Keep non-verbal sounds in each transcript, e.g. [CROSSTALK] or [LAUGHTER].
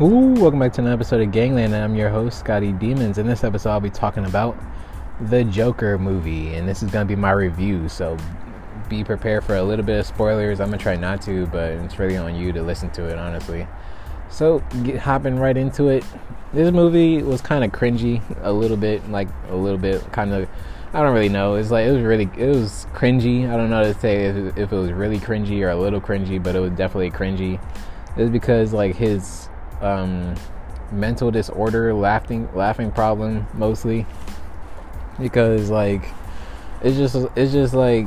Ooh, welcome back to another episode of Gangland. I'm your host, Scotty Demons. In this episode, I'll be talking about the Joker movie, and this is going to be my review. So be prepared for a little bit of spoilers. I'm going to try not to, but it's really on you to listen to it, honestly. So, get, hopping right into it. This movie was kind of cringy, a little bit, like a little bit, kind of. I don't really know. It's like it was really, it was cringy. I don't know to say if, if it was really cringy or a little cringy, but it was definitely cringy. It's because like his um, mental disorder, laughing laughing problem mostly because like it's just it's just like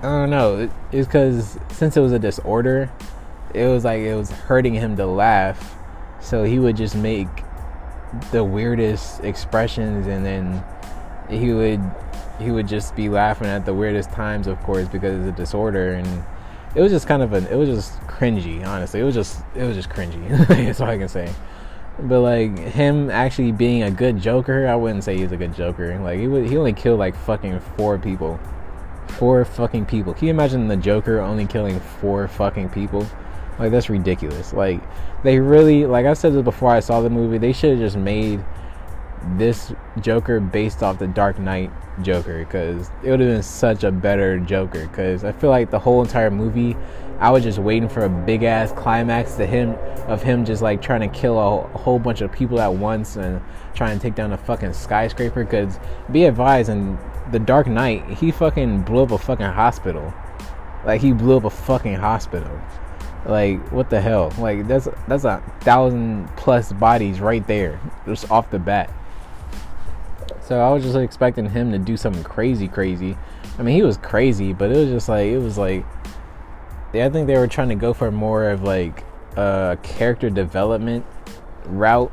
I don't know. It's because since it was a disorder, it was like it was hurting him to laugh, so he would just make the weirdest expressions, and then he would he would just be laughing at the weirdest times, of course, because it's a disorder and it was just kind of an it was just cringy honestly. It was just it was just cringy [LAUGHS] that's all i can say. But like him actually being a good joker i wouldn't say he's a good joker. Like he would he only killed like fucking four people. Four fucking people. Can you imagine the joker only killing four fucking people? Like that's ridiculous. Like they really like i said this before i saw the movie they should have just made this Joker based off the Dark Knight Joker because it would have been such a better Joker. Because I feel like the whole entire movie, I was just waiting for a big ass climax to him of him just like trying to kill a, whole bunch of people at once and trying to take down a fucking skyscraper. Because be advised, in the Dark Knight, he fucking blew up a fucking hospital. Like he blew up a fucking hospital. Like what the hell? Like that's that's a thousand plus bodies right there, just off the bat. So I was just expecting him to do something crazy, crazy. I mean, he was crazy, but it was just like it was like I think they were trying to go for more of like a character development route.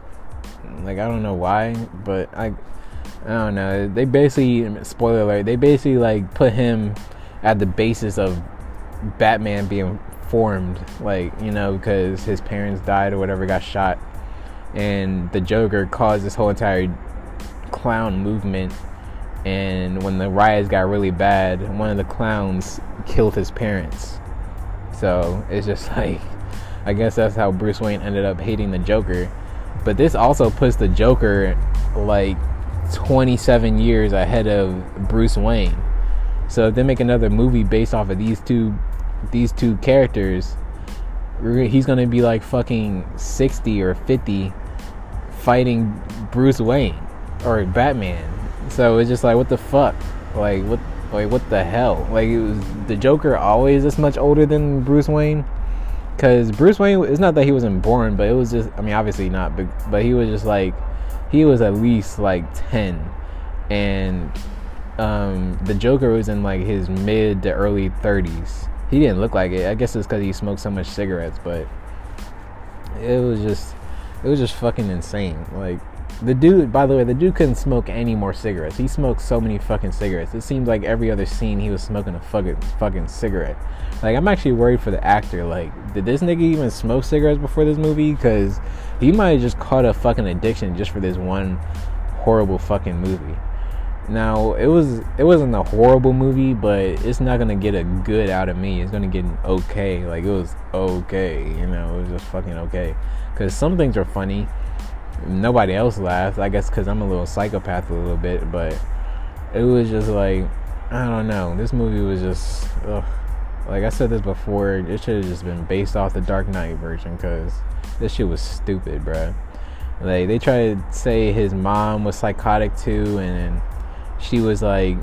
Like I don't know why, but I I don't know. They basically spoiler alert. They basically like put him at the basis of Batman being formed, like you know, because his parents died or whatever, got shot, and the Joker caused this whole entire clown movement and when the riots got really bad one of the clowns killed his parents. So it's just [LAUGHS] like i guess that's how bruce wayne ended up hating the joker. But this also puts the joker like 27 years ahead of bruce wayne. So if they make another movie based off of these two these two characters he's gonna be like fucking 60 or 50 fighting bruce wayne or Batman. So it's just like, what the fuck? Like, what? Like, what the hell? Like, it was the Joker always this much older than Bruce Wayne? Because Bruce Wayne, it's not that he wasn't born, but it was just, I mean, obviously not, but, but he was just like, he was at least like 10. And um, the Joker was in like his mid to early 30s. He didn't look like it. I guess it's because he smoked so much cigarettes, but it was just, it was just fucking insane. Like, the dude, by the way, the dude couldn't smoke any more cigarettes. He smoked so many fucking cigarettes. It seems like every other scene he was smoking a fucking fucking cigarette. Like I'm actually worried for the actor. Like, did this nigga even smoke cigarettes before this movie? Because he might have just caught a fucking addiction just for this one horrible fucking movie. Now it was it wasn't a horrible movie, but it's not gonna get a good out of me. It's gonna get an okay. Like it was okay, you know. It was just fucking okay. Because some things are funny nobody else laughed. I guess because I'm a little psychopath a little bit, but it was just like I don't know. This movie was just ugh. like I said this before. It should have just been based off the Dark Knight version because this shit was stupid, bruh. Like they tried to say his mom was psychotic too, and she was like,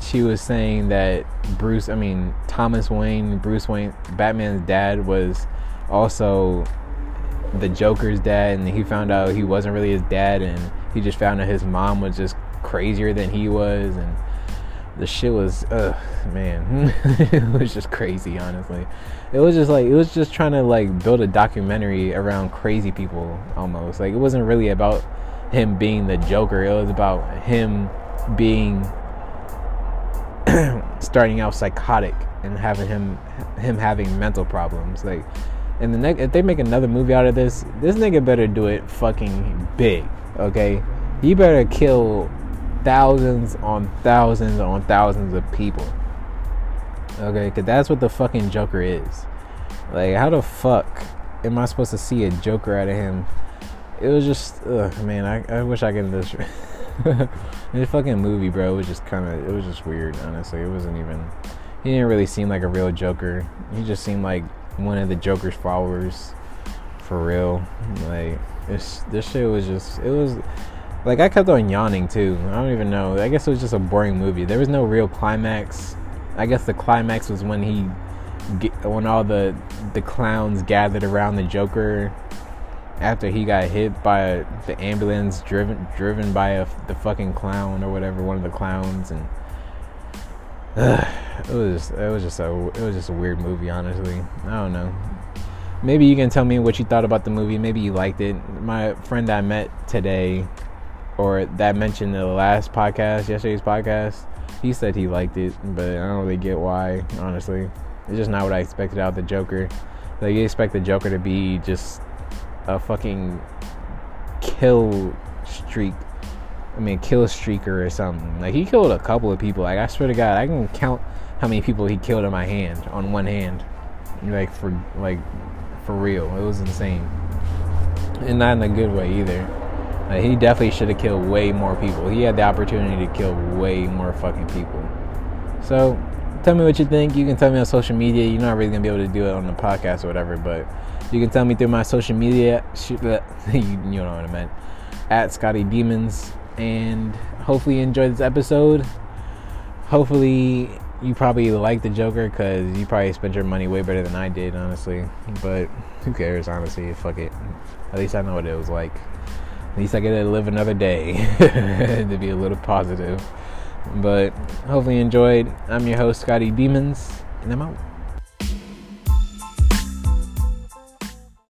she was saying that Bruce, I mean Thomas Wayne, Bruce Wayne, Batman's dad was also the Joker's dad, and he found out he wasn't really his dad, and he just found out his mom was just crazier than he was, and the shit was, ugh, man, [LAUGHS] it was just crazy. Honestly, it was just like it was just trying to like build a documentary around crazy people almost. Like it wasn't really about him being the Joker. It was about him being [CLEARS THROAT] starting out psychotic and having him him having mental problems. Like and the next if they make another movie out of this, this nigga better do it fucking big, okay? He better kill thousands on thousands on thousands of people. Okay, cause that's what the fucking Joker is. Like, how the fuck am I supposed to see a Joker out of him? It was just, ugh, man. I, I wish I could just. [LAUGHS] the fucking movie, bro, was just kind of. It was just weird. Honestly, it wasn't even. He didn't really seem like a real Joker. He just seemed like one of the Joker's followers, for real. Like this, this shit was just. It was. Like I kept on yawning too. I don't even know. I guess it was just a boring movie. There was no real climax. I guess the climax was when he when all the the clowns gathered around the Joker after he got hit by the ambulance driven driven by a, the fucking clown or whatever, one of the clowns, and [SIGHS] uh, it was it was just a it was just a weird movie. Honestly, I don't know. Maybe you can tell me what you thought about the movie. Maybe you liked it. My friend I met today, or that mentioned the last podcast, yesterday's podcast, he said he liked it, but I don't really get why. Honestly. It's just not what I expected out of the Joker. Like you expect the Joker to be just a fucking kill streak. I mean, kill streaker or something. Like he killed a couple of people. Like I swear to God, I can count how many people he killed in my hand on one hand. Like for like for real, it was insane, and not in a good way either. Like, he definitely should have killed way more people. He had the opportunity to kill way more fucking people. So tell me what you think. You can tell me on social media. You're not really gonna be able to do it on the podcast or whatever, but you can tell me through my social media. Shoot, [LAUGHS] you know what I meant. At Scotty Demons, and hopefully you enjoyed this episode. Hopefully you probably like the Joker because you probably spent your money way better than I did, honestly. But who cares, honestly? Fuck it. At least I know what it was like. At least I get to live another day [LAUGHS] to be a little positive. But hopefully you enjoyed. I'm your host, Scotty Demons, and I'm out.